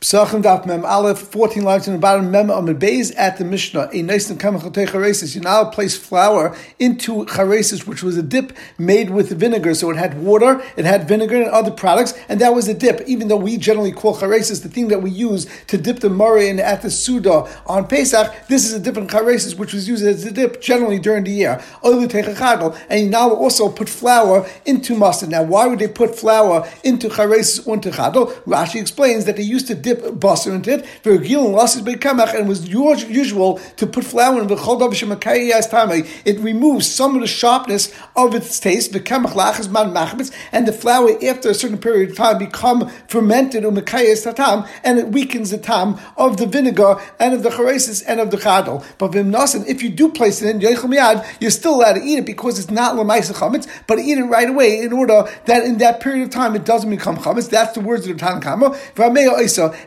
Psachim Daf Mem Aleph, 14 lines in the bottom, Mem Amid Beis at the Mishnah, a nice and chemical charesis. You now place flour into charesis, which was a dip made with vinegar. So it had water, it had vinegar and other products, and that was a dip. Even though we generally call charesis the thing that we use to dip the maror in at the Seder on Pesach, this is a different charesis, which was used as a dip generally during the year. And you now also put flour into mustard. Now, why would they put flour into charesis or into chadol? Rashi explains that they used to dip basar into it. Virgil losses kamach, and was usual to put flour in the khodobish macayas tamay, It removes some of the sharpness of its taste. The kamach lachas man machmitz, and the flour after a certain period of time become fermented tatam, and it weakens the tam of the vinegar and of the charesis and of the chadol. But vimnasin, if you do place it in you're still allowed to eat it because it's not lemaisa chametz, but eat it right away in order that in that period of time it doesn't become chametz. That's the words of the Tanakama.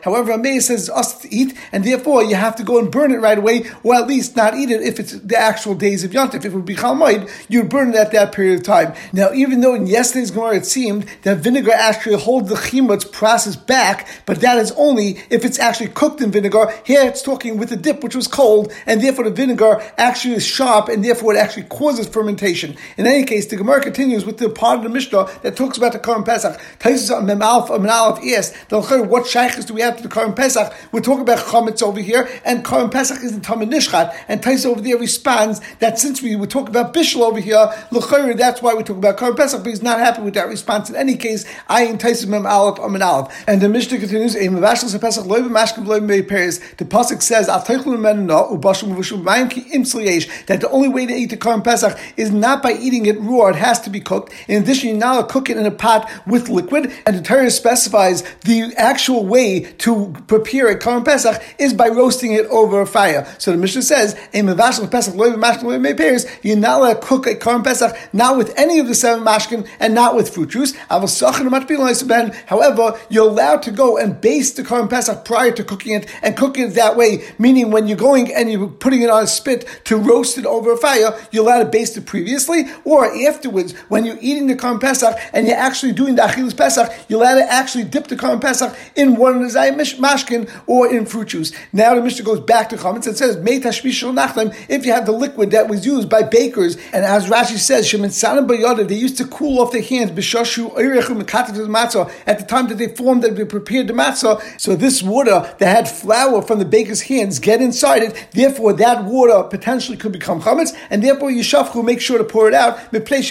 However, Amei says it's us to eat, and therefore you have to go and burn it right away, or at least not eat it if it's the actual days of Yontif. If it would be Chalmoid, you'd burn it at that period of time. Now, even though in yesterday's Gemara it seemed that vinegar actually holds the chimutz process back, but that is only if it's actually cooked in vinegar. Here it's talking with the dip, which was cold, and therefore the vinegar actually is sharp, and therefore it actually causes fermentation. In any case, the Gemara continues with the part of the Mishnah that talks about the Karim Pesach. What shaykhs do we have to the Karim Pesach? We're talking about chametz over here, and Karim Pesach is in Tamid Nishchat, and Taisa over there responds that since we were talking about Bishul over here, L'chayr, that's why we talk about Karim Pesach, but he's not happy with that response. In any case, I Taisa Mem Aleph Amin Aleph. And the Mishnah continues, A Mavashal Pesach Loiv Mashkim Loiv Mei. The Pasuk says, Al Menna Ubashim Vushum Mayim Ki Imsliyesh, that the only way to eat the Karim Pesach is not by eating it raw, it has to be cooked. In addition, you now cook it in a pot with liquid, and the Torah specifies the actual way to prepare a Korban Pesach is by roasting it over a fire. So the Mishnah says, "In Mevashal Pesach loy mashkin pairs, you're not allowed to cook a Korban Pesach not with any of the seven mashkin and not with fruit juice. However, you're allowed to go and baste the Korban Pesach prior to cooking it and cook it that way. Meaning, when you're going and you're putting it on a spit to roast it over a fire, you're allowed to baste it previously or afterwards when you're eating the Korban Pesach and you're actually doing the Achilas Pesach. You're allowed to actually dip the Korban Pesach in one of the Zayim mashkin or in fruit juice. Now the Mishnah goes back to chametz and says, May Tashbishem, if you have the liquid that was used by bakers, and as Rashi says, they used to cool off their hands at the time that they formed that they prepared the matzah. So this water that had flour from the baker's hands get inside it. Therefore, that water potentially could become chametz, and therefore Yishafchu make sure to pour it out because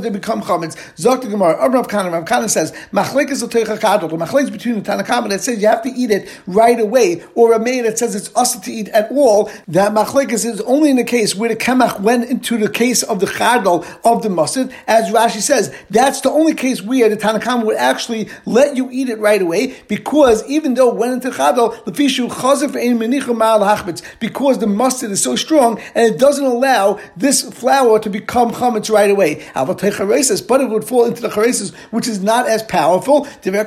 they become chametz. Zok the Gemara, Rav Kana, Rav Kana says, machlek is the machlek between the Tanakama that says you have to eat it right away, or a maid that says it's us to eat at all, that machlekes is only in the case where the kemach went into the case of the chadal of the mustard, as Rashi says. That's the only case where the Tanakam would actually let you eat it right away, because even though it went into chazif because the mustard is so strong and it doesn't allow this flour to become chametz right away. But it would fall into the charesis, which is not as powerful. Even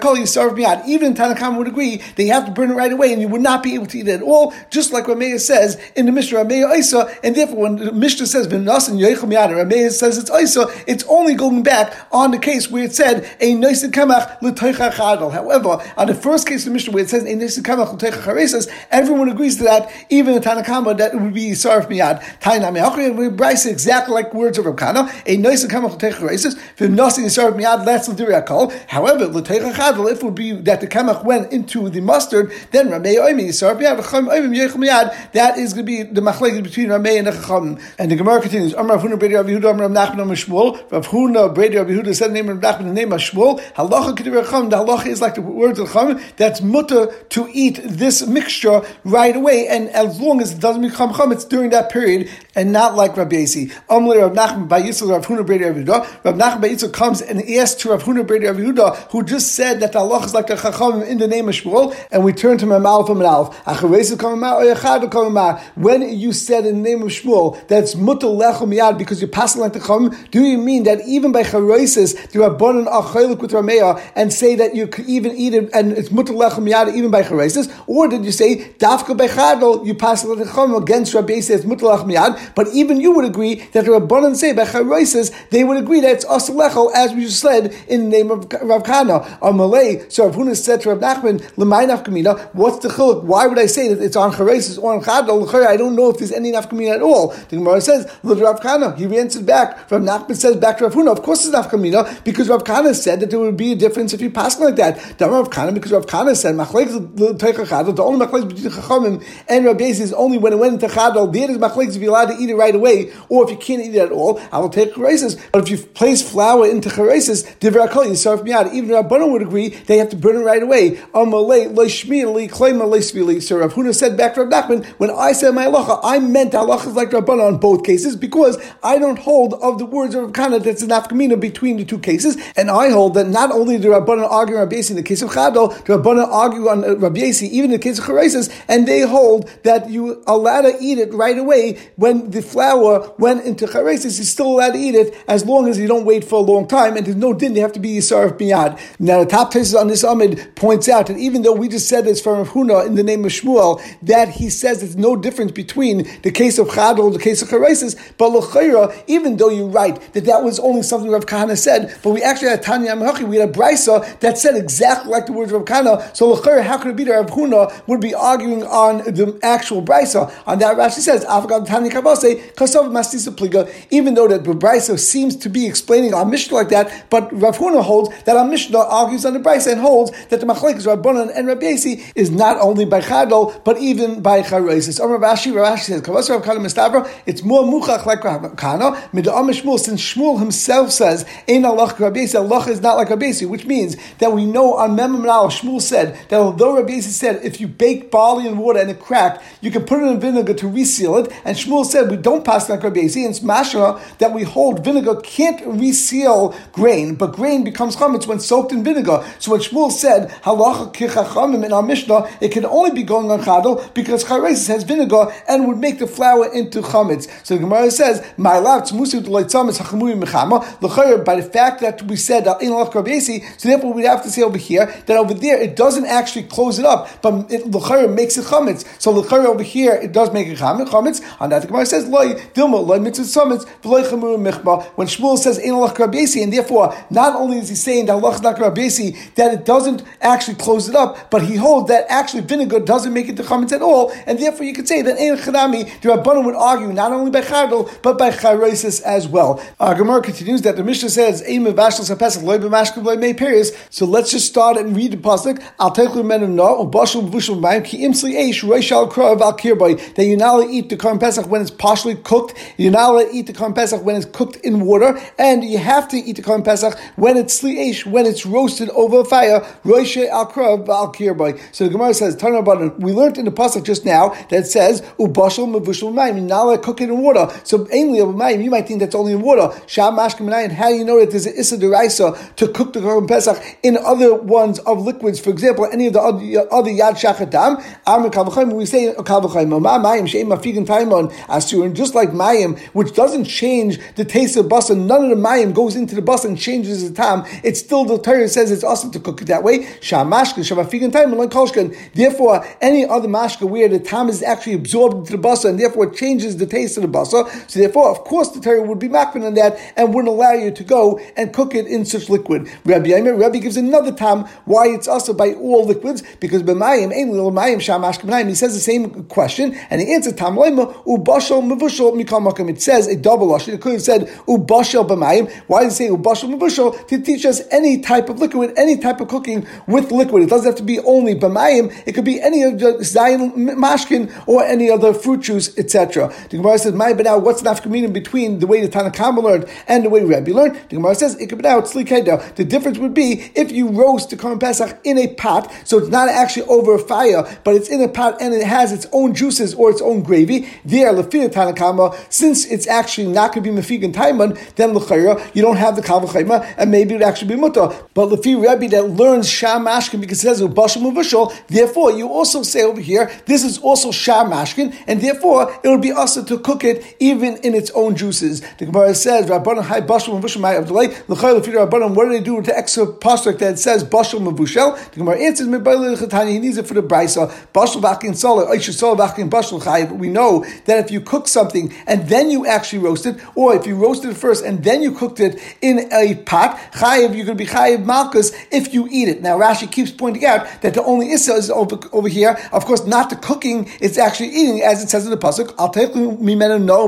Tanakam would agree that you have to burn it right away, and you would not be able to eat it at all, just like Rameya says in the Mishnah, Rameya Isa, and therefore when the Mishnah says, V'nas and Yoicham Yada, Rameya says it's Isa, it's only going back on the case where it said, a nice kamach. However, on the first case of the Mishnah where it says, a nice kamach everyone agrees to that, even the Tanakama, that it would be Sarif Miyad. Tainam Yachri, we Brisa, exactly like words of Rabkana, a nice kamach V'nas and Sarif Miyad, that's l'diriyakol. However, if it would be that the kamach went into the mustard, then Ramei Oimi Yisar That is going to be the machlekes between Ramei and the Chacham. And the Gemara continues. Amar Huna Bredi Rav Yehuda Amar Nachman Amar Shmuel. Rav Huna Bredi Rav Yehuda said the name of Nachman the name of Shmuel. Halacha Kedir Chacham. The halacha is like the words of Chacham. That's mutter to eat this mixture right away, and as long as it doesn't become Chacham, it's during that period, and not like Rabbi Yasi. Amli Rav Nachman by Yisrael Rav Huna Bredi Rav Yehuda. Rav Nachman by Yisrael comes and asks to Rav Huna Bredi Rav Yehuda, who just said that the halacha is like the Chacham in the name of Shmuel, and we turn to Mamal from Alf. When you said in the name of Shmuel that's mutal lechem yad because you're passing like the chum, do you mean that even by charoises there are bonon achelik with Rameya and say that you could even eat it and it's mutal lechem yad even by charoises, or did you say dafka by you pass like the chum against Rabbi says mutal lechem yad. But even you would agree that the Rabbanan say by Charaisis, they would agree that it's Asalechel, as we just said in the name of Rav Kana. Malay, so Rav Huna said to Rav Nachman, Nafkamina, what's the chiluk? Why would I say that it's on Charaisis or on Chadal? I don't know if there's any Nafkamina at all. The Gemara says, Rav Kana, he answered back. Rav Nachman says back to Rav Huna, of course it's Nafkamina, because Rav Kana said that there would be a difference if you pass like that. Dama Rav Kana, because Rav Kana said, the only machlek between Chachamim and Rabbi is only when it went into Chadal, there is machlek if you're allowed to eat it right away, or if you can't eat it at all, I will take Charesis. But if you place flour into Charesis, Divrakol, me out. Even Rabbanon would agree they have to burn it right away. So Rav Huna said back to Rav Nachman, when I said my halacha, I meant halacha is like Rabbanon on both cases because I don't hold of the words of Rav Kana that's an afkamina between the two cases, and I hold that not only do Rabbanon argue on Rabbi in the case of Chadol, the Rabbanon argue on uh, Rabbi even in the case of Charesis, and they hold that you allowed to eat it right away when the flour went into Charesis, you're still allowed to eat it as long as you don't wait for a long time, and there's no din, you have to be Yisar of Miyad. Now, the top places on this Amid points out that even though we just said this from Huna in the name of Shmuel, that he says there's no difference between the case of Chadol and the case of Charesis, but L'chaira, even though you're right that that was only something Rav Kahana said, but we actually had Tanya Amahachi, we had a Brisa that said exactly like the words of Rav Kahana, so L'chaira, how could it be that Rav Huna would be arguing on the actual Brisa? On that, Rashi says, even though that Brisa seems to be explaining our Mishnah like that, but Rav Huna holds that our Mishnah argues on the Brisa and holds that the Machlekes Rabbanan and Rabbi Yasi is not only by Chadol, but even by Charesis. Rav Ashi, Rav Ashi says, Kavas Rav Kana it's more Muchach like Rav Kana, Mid'am Shmuel, since Shmuel himself says, Ein Allah Rabbi Yasi, Allah is not like Rabbi Yasi, which means that we know on Mem Shmuel said that although Rabbi Yasi said, if you bake barley in water and it cracked, you can put it in vinegar to reseal it, and Shmuel said, we don't pass like Rabbi Yasi, and it's Mashra that we hold vinegar can't reseal grain, but grain becomes chametz when soaked in vinegar. So when Shmuel said halacha kichachamim in our Mishnah, it can only be going on chadol because charesis has vinegar and would make the flour into chametz. So the Gemara says my love musu by the fact that we said in so therefore we have to say over here that over there it doesn't actually close it up, but it makes it chametz. So over here it does make it chametz. On that the Gemara says loy dilma loy mitzvah chametz when Shmuel says in and therefore not only is he saying that is not that it doesn't actually close it up, but he holds that actually vinegar doesn't make it to chametz at all, and therefore you could say that in Chanami, the Rabbanon would argue not only by Chadol, but by Chayresis as well. Our Gemara continues that the Mishnah says, so let's just start and read the pasuk. I'll take the men no ubashul vushul mayim ki imsli eish roishal krav al kirbay that you now eat the korban pesach when it's partially cooked. You now eat the korban pesach when it's cooked in water, and you have to eat the korban pesach when it's sli when it's roasted over a fire. Roishe al So the Gemara says, we learned in the pasuk just now that says Ubashal mavushul mayim. Not cook it in water. So ainly of mayim, you might think that's only in water. Sham mashkim How do you know that there's an issa deraisa to cook the korban pesach in other ones of liquids? For example, any of the other, other yad shachatam. We say uh, mayim just like mayim, which doesn't change the taste of basa. None of the mayim goes into the basa and changes the tam. It's still the Torah says it's awesome to cook it that way. Therefore, any other mashka where the tam is actually absorbed into the basa and therefore changes the taste of the basa. So therefore, of course, the Torah would be makbin on that and wouldn't allow you to go and cook it in such liquid. Rabbi Yaimer, Rabbi gives another tam why it's also by all liquids because b'mayim mayim sham He says the same question and he answers tam leima ubashal mavushal mikal makam. It says a double lashon. It could have said ubashal b'mayim. Why does it say ubashal mavushal to teach us any type of liquid, any type of cooking with liquid? It doesn't have to be only b'mayim. It could be any of the zayin mashkin or any other fruit juice, etc. The Gemara says, "My now what's the nafkamina between the way the Tanakama learned and the way Rabbi learned?" The Gemara says, "It could be now it's The difference would be if you roast the Korban Pesach in a pot, so it's not actually over a fire, but it's in a pot and it has its own juices or its own gravy. There, lefina Tanakama, since it's actually not going to be mefig and taiman, then lechayra you don't have the kavachayma, and maybe it would actually be mutter. But lefi Rabbi that learns sham mashkin because it says ubashim uvashol, therefore you also say over here this is also sham mashkin, and therefore it would be also to cook it even in its own juices. The Gemara says Rabbanan high bashim lefi Rabbanan. What do they do with the extra pasuk that says bashal mavushel? The Gemara answers he needs it for the brisa bashal vakin solar oishu solar vakin bashal chay. But we know that if you cook something and then you actually roast it, or if you roasted it first and then you cooked it in a pot, chayiv, you're going to be chayiv malchus if you eat it. Now Rashi keeps pointing out that the only issa is over, over here, of course, not the cooking, it's actually eating, as it says in the pasuk. Al mimenu no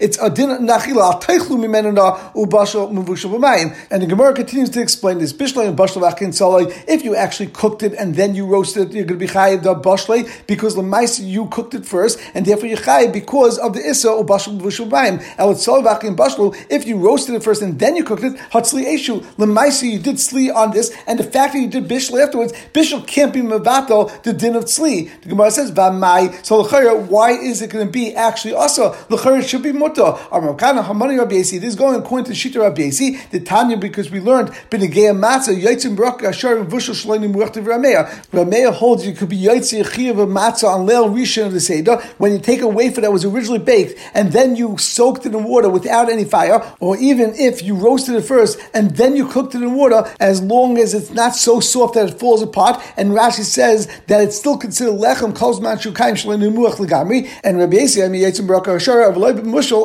It's a din nachila. Al teichlu mimenu no ubashal muvushal b'mayim. And the Gemara continues to explain this. Bishlei and bashal v'akin salai. If you actually cooked it and then you roasted it, you're going to be chayiv the bashlei because the you cooked it first, and therefore you're chayiv because of the issa ubashal muvushal b'mayim. El salai v'akin bashlu. If you roasted it first and then you cooked it, hatzli eshu lemaisi you did sli on this, and the fact that you did bishul afterwards, bishul can't be mevato the din of tzli. The Gemara says v'mai. So why is it going to be actually also the should be mutter? Amakana hamani Rabbi This is going according to Shita Rabbi the Tanya because we learned benegei matzah yitzim barak ashar vushul shleinim muachtiv Rameya. Rameya holds you could be yitzim chiyav matzah on leil rishon of the seder when you take a wafer that was originally baked and then you soaked it in water without any fire, or even if you roasted it first and then you cooked it in water, as long as it's not so soft that it falls apart. And Rashi says that it's still considered lechem kol zman shukayim shleinim muach legamri. And Rabbi Yesi, I mean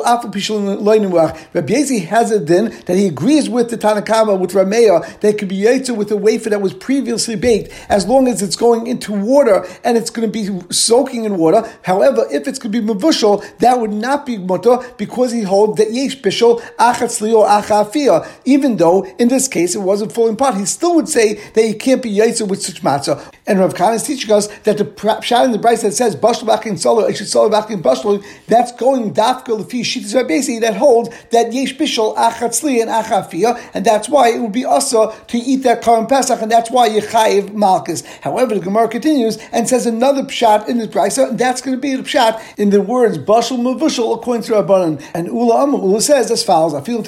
afal Rabbi Yesi has a din that he agrees with the Tanakama with Rameya that could be yitzim with a wafer that was previously baked as long as it's going into water and it's going to be soaking in water. However, if it's going to be mavushal, that would not be mutter because he holds that yesh bishul achatzli or achafia. Even though in this case it wasn't falling apart, he still would say that can't be yaitzer with such matzah. And Rav is teaching us that the shot in the Brisa that says bashal back in solo, it should solo back in bashal. That's going dafka lefi shitas rabesi that holds that yesh bishul achatzli and achafia, and that's why it would be also to eat that korban pesach, and that's why you chayiv malchus. However, the Gemara continues and says another pshat in this brisa, and that's going to be the pshat in the words bashal mavushal according to Rabbanan. And Ula Ula says as follows: I feel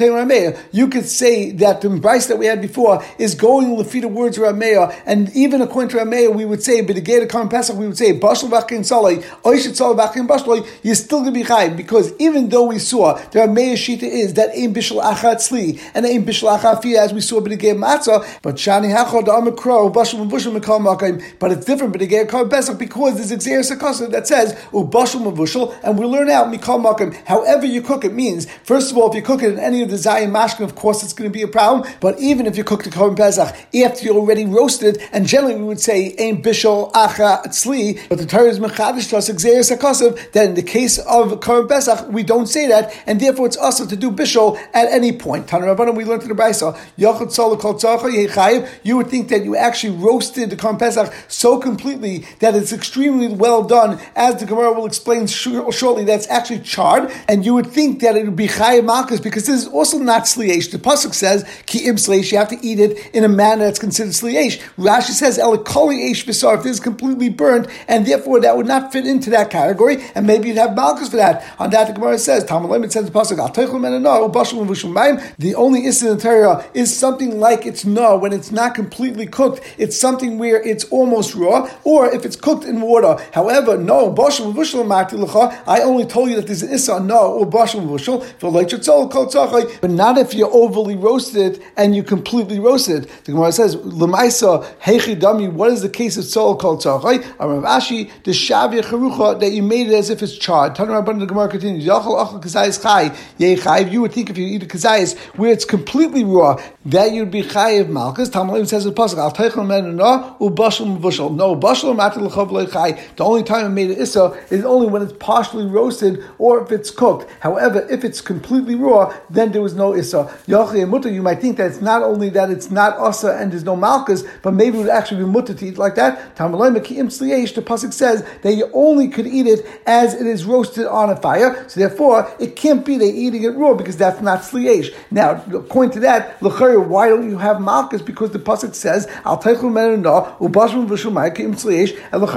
You could say that the brisa that we had before is going lefi the words Rameya, and even according to Rameya, we would say, of korban pesach, we would say bashal bakin salai, oishet salai bakin bashal. You're still going to be chayiv because even though we saw the Rameya shita is that aim bishal achatzli and aim bishal achafi as we saw, gate matzah, but shani hachod amakro bashal mavushal mekal makim. But it's different, gate korban pesach because there's exeris sakasa that says ubashal mavushal, and we learn out mikal makim. However you cook it means first of all, if you cook it in any of the zayin mashkin, of course it's going to be a problem. But even if you cook the korban pesach after you already roasted, and generally we would say aim bishal acha tzli, but the Torah is mechadish to us exeris that in the case of korban pesach we don't say that, and therefore it's also to do bishul at any point. Tanarabana, we learned in the Brisa, you would think that you actually roasted the korban pesach so completely that it's extremely well done, as the Gemara will explain shortly. That's actually charred, and you would think that it would be chayiv malchus because this is also not sliesh. The pasuk says ki im. You have to eat it in a manner that's considered sliesh. Rashi says elikoli eish If this is completely burnt, and therefore that would not fit into that category, and maybe you'd have malchus for that. On that, the Gemara says Talmud says the pasuk the only incident in Torah is something like it's no when it's not completely cooked. It's something where it's almost raw, or if it's cooked in water. However, no I only told you that there's an issa no or but not if you overly roasted and you completely roasted. The Gemara says lemaisa hechi dami. What is the case of tzol called tzachai? Rav Ashi the shavia charucha that you made it as if it's charred. Tanur the Gemara continues. Kazayis chai. You would think if you eat a kazayis where it's completely raw, that you'd be chayiv malchus. Talmud says the pasuk, "Al teichel menana ubashal mavushal." No, bashal matil lechav lechay. The only time it made an issa is only when it's partially roasted or if it's cooked. However, if it's completely raw, then there was no issa. You might think that it's not only that it's not asa and there's no malchus, but maybe it would actually be mutter to eat like that. The pasuk says that you only could eat it as it is roasted on a fire. So therefore, it can't be they eating it raw because that's not sliesh. Now, according to that, why don't you have malchus? Because the pasuk says al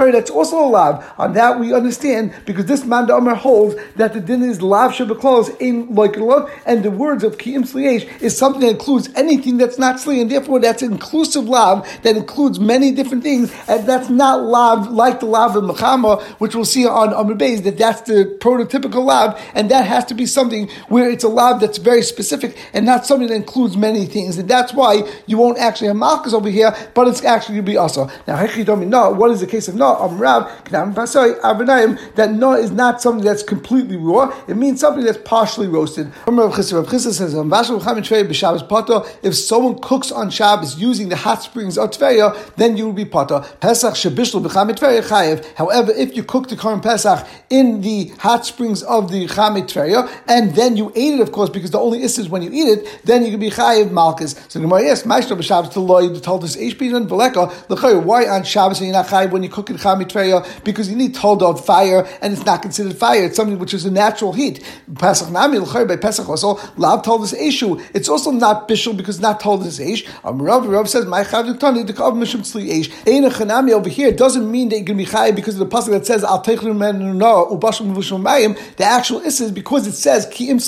and that's also a lav. On that we understand because this man Omer holds that the din is lav shabaklos in like love, and the words of kiim sliesh is something that includes anything that's not sli, and therefore that's inclusive lav that includes many different things, and that's not lav like the lav of mechama, which we'll see on Amr Beis, that that's the prototypical lav, and that has to be something where it's a lav that's very specific and not something that includes many things. And that's why you won't actually have malchus over here, but it's actually going to be also. Now, no, what is the case of no? Um, Amrav, that no is not something that's completely raw. It means something that's partially roasted. Says, um, if someone cooks on Shabbos using the hot springs of Tveya, then you will be potter. Pesach. However, if you cook the Korban Pesach in the hot springs of the Tveya, and then you ate it, of course, because the only is is when you eat it, then you can be chayev malchus. So the Gemara asks, Maestro b'Shabbos you told us Eish Bidon V'leka, why on Shabbos are you not chayev when you cook in Tveya? Because you need told of fire, and it's not considered fire. It's something which is a natural heat. Pesach Nami l'chay by Pesach also Lav told Eshu. It's also not bishul because not told us Eish. Um, Rav Rav says my chayav tani the kav mishum tzli Eish. Chanami over here doesn't mean that going to be chayav because of the pasuk that says al teichlu men no ubashim vushum mayim. The actual is because it says ki im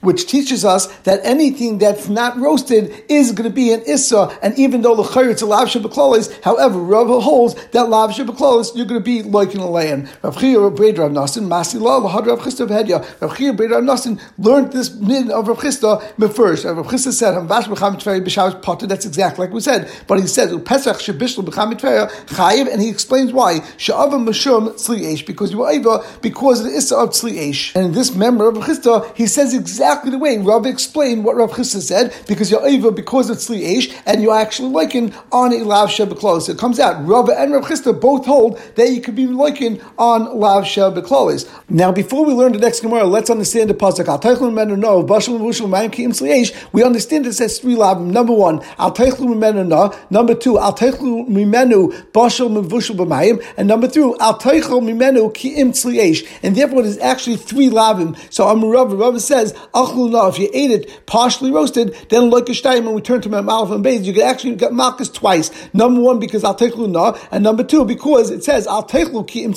which teaches us that anything that's not roasted is going to be an issa, and even though the it's a lav shabaklolis, however, Rav holds that lav shabaklolis you're going to be like in a land. Rav Chia Rav Rav Nasin Masi La Lahad Rav Chisda Hedya. Rav Chia Rav Nasin learned this min of Rav Chisda first. Rav Chisda said Hamvash B'Cham Tvei B'Shabbos Potter. That's exactly like we said, but he says Pesach Shebishlu B'Cham Tvei Chayiv, and he explains why Sha'ava Mashum Tzli because you were able because of the Issa of Tzli And in this member of Rav Chisda, he says exactly the way Rav explained what Rav Chisda said because you're able because of Tzli and you're actually liken on a Lav Shebeklos. It comes out Rav and Rav Chisda both hold that you could be likened on Lav Shebeklos. Now, before we learn the next Gemara, let's understand the pasuk. We understand it says three lavim. Number one, al. Number two, al mimenu mevushal b'mayim. And number three, al teichlu mimenu ki im And therefore, it is actually three lavim. So Amarav Rav says achlu no. If you ate it partially roasted, then like a shtayim, when we turn to Mem and Beis, you can actually get malchus twice. Number one because al teichlu no, and number two because it says al teichlu ki im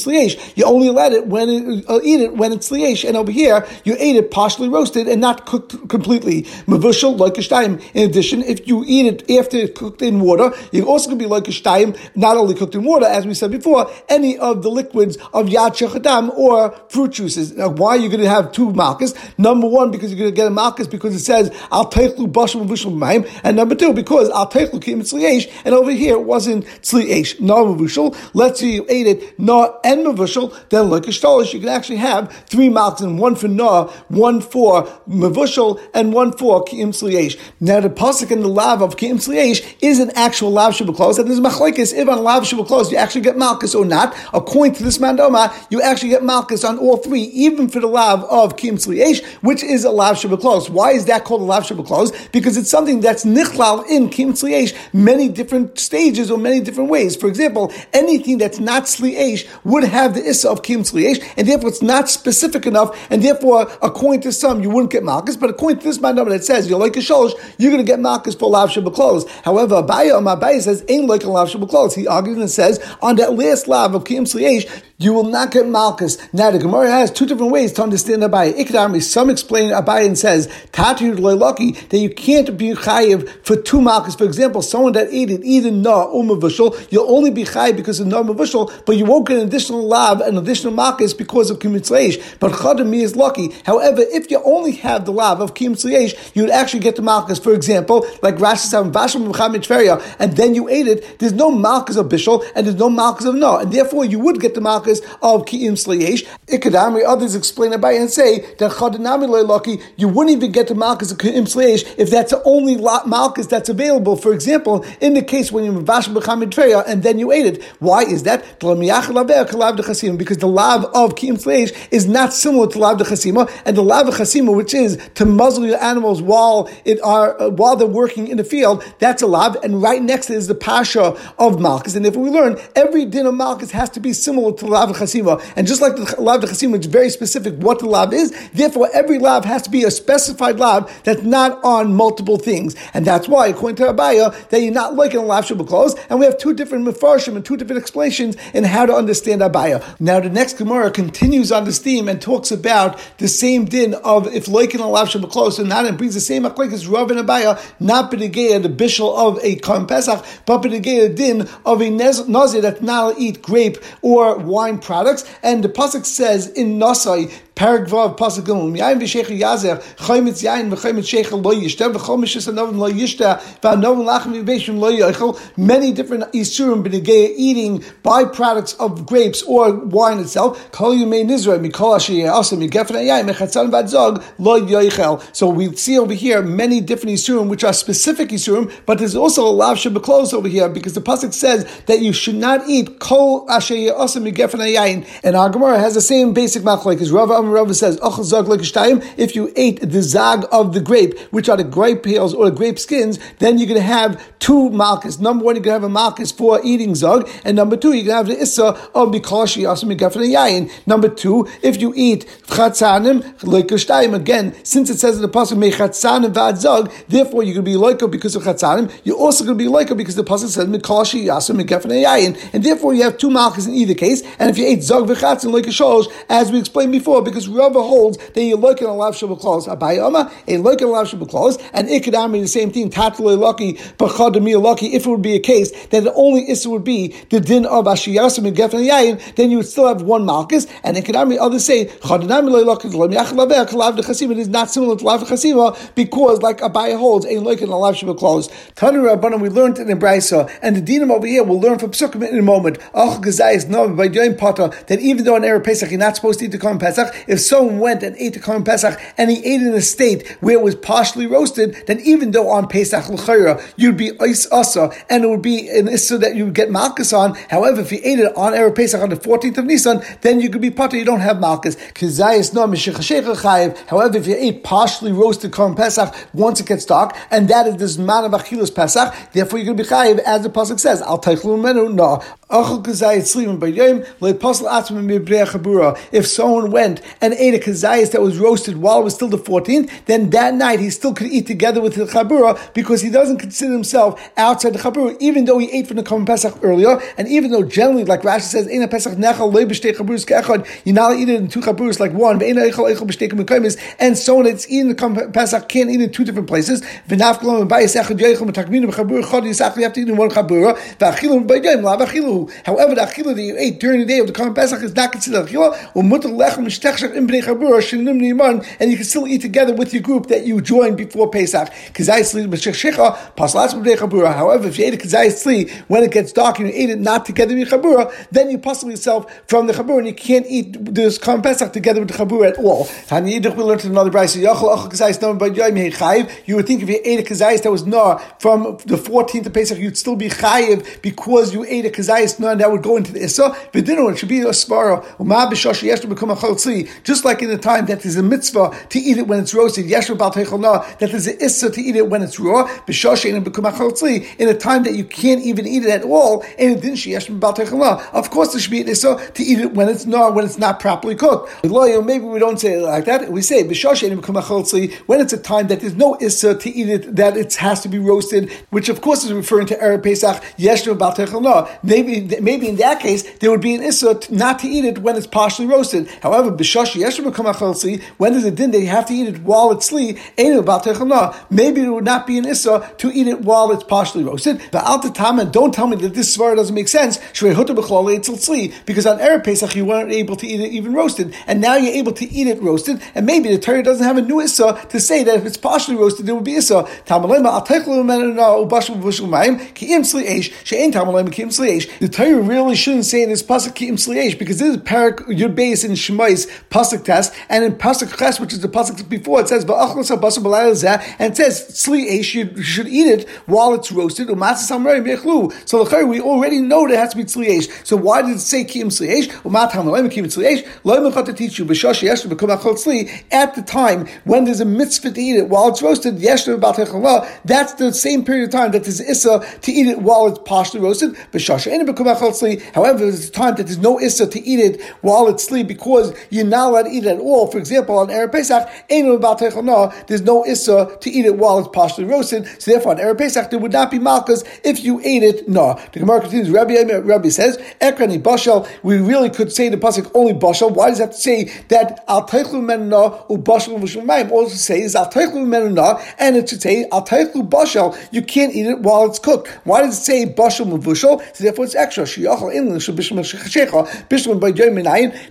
You only let it when it, uh, eat it when it's liesh, and over here you ate it partially roasted and not cooked completely. Mavushal like a. In addition, if you eat it after it's cooked in water, you also can be like a shtayim, not only cooked in water, as we said before, any of the liquids of yad or fruit juices. Now, why are you going to have two malchus? Number one, because you're going to get a malchus because it says al teichlu bashal mavushal ma'im, and number two, because al teichlu kim tzliesh, and over here it wasn't tzliesh, no mavushal. Let's say you ate it no and mavushal, then like a shtolish, you can actually have three malchim, one for Noah, one for Mavushal, and one for Ki'im Sliesh. Now the pasuk in the lav of Ki'im Sliesh is an actual lav close, and there's machlekes if on lav close you actually get malchus or not. According to this mandoma, you actually get malchus on all three, even for the lav of Sliesh, which is a lav close. Why is that called a lav close? Because it's something that's nichlal in Sliesh, many different stages or many different ways. For example, anything that's not Sliesh would have the issa of Sliesh, and therefore it's not specific enough, and therefore, according to some, you wouldn't get Malchus, but according to this man that says you're like a sholosh, you're going to get Malchus for Lav clothes. However, Abaya, Abaya says, ain't like a Lav He argues and says, on that last Lav of Sliesh, you will not get Malchus. Now, the Gemara has two different ways to understand Abaya. Ikdami, some explain Abaya and says, Tatir lucky that you can't be chayiv for two Malchus. For example, someone that ate it, either na or you'll only be chayiv because of na mavushal, but you won't get an additional lav, an additional Malchus because of Kimitzleish. But Chadami is lucky. However, if you only have the lav of Kim you would actually get the Malchus. For example, like Rashi said, Vashim and then you ate it, there's no Malchus of Bishul, and there's no Malchus of No, and therefore you would get the Malchus of Ki'im. Ikadami, others explain it by and say that Chadanami Leilaki, you wouldn't even get the Malchus of Ki'im Slayesh if that's the only Malchus that's available. For example, in the case when you're Vash B'chamid and then you ate it. Why is that? Because the lav of Ki'im Slayesh is not similar to lav de Chasima, and the lav of Chasima, which is to muzzle your animals while it are uh, while they're working in the field, that's a lav, and right next is the pasha of Malchus. And if we learn, every din of Malchus has to be similar to the lav chasima. And just like the lav chasima, it's very specific what the lav is. Therefore, every lav has to be a specified lav that's not on multiple things. And that's why, according to Abaya, that you're not liking a lav clothes. And we have two different mefarshim and two different explanations in how to understand Abaya. Now, the next Gemara continues on this theme and talks about the same din of if liking a lav clothes and not and brings the same akwik as Rav and Abaya, not b'negeya the bishul of a Korban Pesach, but b'negeya din of a nazir that not eat grape or wine products. And the pasuk says in Nasai Paragvav Pasuk Gimel. Miyayin v'shecha yazer chaymitz yayin v'chaymitz shecha lo yishta v'chol mishus anovim lo yishta v'anovim lachem v'beishim lo yochel. Many different isurim b'negei eating byproducts of grapes or wine itself. Kol yumei nizra mikol asher yasim migefen yayin mechatzan v'adzog lo yochel. So we see over here many different isurim which are specific isurim, but there's also a lav close over here because the pasuk says that you should not eat kol asher yasim migefen yayin. And our Gemara has the same basic machlek as Rava Amar Rava says if you ate the zag of the grape, which are the grape peels or the grape skins, then you're going to have two malchus. Number one, you're going to have a malchus for eating zag, and number two, you're going to have the issa of bikashi asim yayin. Number two, if you eat chatzanim lekashtayim again, since it says in the pasuk mechatzanim vad zag, therefore you're going to be loika because of chatzanim. You're also going to be loika because the pasuk says mikashi asim yayin, and therefore you have two malchus in either case. And if you ate zag v'chatzin lekashosh, as we explained before, because Rava holds that you look at a lav shabbat clause. Abayama, a look at a lav shabbat clause, and ikadami the same thing. Tatloi lucky, bachadami lucky. If it would be a case that the only issa would be the din of ashiyasim and gefen yayin, then you would still have one malchus. And ikadami others say chadami lucky kalav de chasim. It is not similar to lav chasima because like Abaya holds a look at a lav shabbat clause. Tanu Rabbanim we learned in the Brisa, and the dinim over here we'll learn from Psukim in a moment. Ach gazayis no by Yom Pata that even though on Erev Pesach you're not supposed to eat the Korban Pesach, if someone went and ate the Korban Pesach and he ate in a state where it was partially roasted, then even though on Pesach l'chayra you'd be ice asa and it would be an issa that you would get malchus on. However, if you ate it on erev Pesach on the 14th of Nisan, then you could be potter. You don't have malchus. However, if you ate partially roasted Korban Pesach once it gets dark, and that is this man of Achilas Pesach, therefore you're going to be chayiv as the pasuk says. Al teichlu menu no. If someone went and ate a kazayas that was roasted while it was still the 14th, then that night he still could eat together with the chabura because he doesn't consider himself outside the chabura, even though he ate from the Korban Pesach earlier, and even though generally, like Rashi says, a Pesach nechal leibeshtei chaburus ke'echad, you're not eat it in two chaburus like one, and so on, it's eating the Korban Pesach, can't eat in two different places. You have to eat in one chabura, However, the achila that you ate during the day of the Korban Pesach is not considered And you can still eat together with your group that you joined before Pesach. However, if you ate a kazayis when it gets dark and you ate it not together with chabura, then you puzzle yourself from the chabura and you can't eat this Korban Pesach together with the chabura at all. We learned another brayse. You would think if you ate a kazayis that was nar from the 14th of Pesach, you'd still be chayiv because you ate a kazayis nar and that would go into the issa. But dinner it should be a svara. Just like in the time that there's a mitzvah to eat it when it's roasted, that there's an issa to eat it when it's raw. In a time that you can't even eat it at all, and it didn't Yeshua Bal of course there should be an issa to eat it when it's not when it's not properly cooked. Maybe we don't say it like that. We say when it's a time that there's no issa to eat it, that it has to be roasted, which of course is referring to Erev Pesach. Maybe maybe in that case there would be an issa not to eat it when it's partially roasted. However, when there's a din that you have to eat it while it's sli, maybe it would not be an issa to eat it while it's partially roasted. But al don't tell me that this svara doesn't make sense. Because on Erev Pesach you weren't able to eat it even roasted, and now you're able to eat it roasted, and maybe the Torah doesn't have a new issa to say that if it's partially roasted, there will be issa. The Torah really shouldn't say in this pasuk ki'im because this is parak your base in Shemos pasuk test, and in pasuk ches, which is the pasuk before, it says and it says sliyesh you should eat it while it's roasted. So the we already know that has to be tzliesh. So why did it say ki'im tzliesh? Umat hamalayim ki'im tzliesh. Lo to teach you b'shash yesh at the time when there's a mitzvah to eat it while it's roasted. Yesh That's the same period of time that there's issa to eat it while it's partially roasted. B'shash However, there's a time that there's no issa to eat it while it's sleep because you're not allowed to eat it at all. For example, on Erev Pesach, there's no issa to eat it while it's partially roasted. So therefore, on Erev Pesach, there would not be malchus if you ate it. No. The Gemara continues. Rabbi, Rabbi says, Ekrani bashal. We really could say the pasuk only bashal. Why does to say that al teichlu menna u bashal v'shumayim? Also say is al teichlu menna, and it should say al teichlu bashal. You can't eat it while it's cooked. Why does it say bashal muvushal? So therefore, it's extra.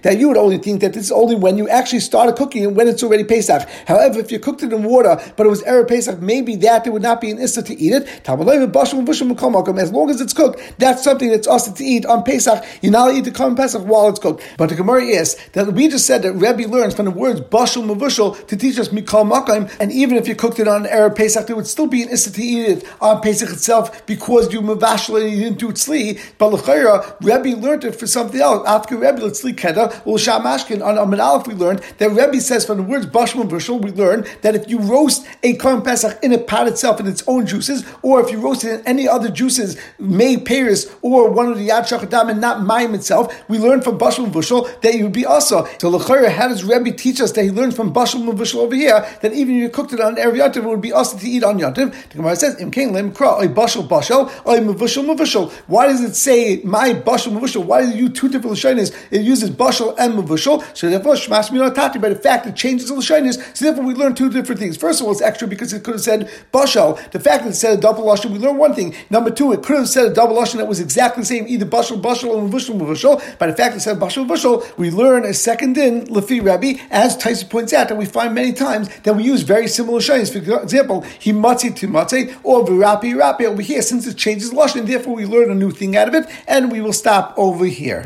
That you would only think that this is only when you actually started cooking and when it's already Pesach. However, if you cooked it in water, but it was Erev Pesach, maybe that there would not be an issa to eat it. As long as it's cooked, that's something that's also to eat on Pesach. You're not allowed to eat the Korban Pesach while it's cooked. But the Gemara is that we just said that Rebbe learns from the words Bashal Mavushal to teach us Mikal Makam, and even if you cooked it on Erev Pesach, there would still be an issa to eat it on Pesach itself because you Mavashal and you didn't do Tzli. But Rebbe learned it for something else. After Rebbe, Tzli Keda, or Shamashkin, on Amid Aleph, we learned that Rebbe says from the words Bashal Mavushal, we learn that if you roast a Korban Pesach in a pot itself in its own juices, or if you roast it in any other juices, made Paris or one of the Yad Shachadam and not Maim itself, we learn from Bashal Mavushal that you would be also. So L'chayra, how does Rebbe teach us that he learned from Bashal Mavushal over here that even if you cooked it on every Yantiv, it would be also to eat on Yantiv? The Gemara says, Im Kain Lim Kra, Oy Bashal Bashal, Oy Mavushal Mavushal. Why does it say my Bashal Mavushal? Why does you two different Lashonis? It uses Bashal and Mavushal. So by the fact it changes the Lashonis, so therefore we learn two different things. First of all, it's extra because it could have said Bashal. The fact that it said a double Lashon, we learn one thing. Number two, it could have said a double Lashon that was exactly the same, either Bashal, Bashal, or Mavushal, Mavushal. By the fact that it said Bashal, Mavushal, we learn a second din, Lafi Rabbi, as Tyson points out, that we find many times that we use very similar Lashonis. For example, to Matze, or Virapi Rapi over here, since it changes Lashon, therefore we learn a new thing out of it, and we will stop over here.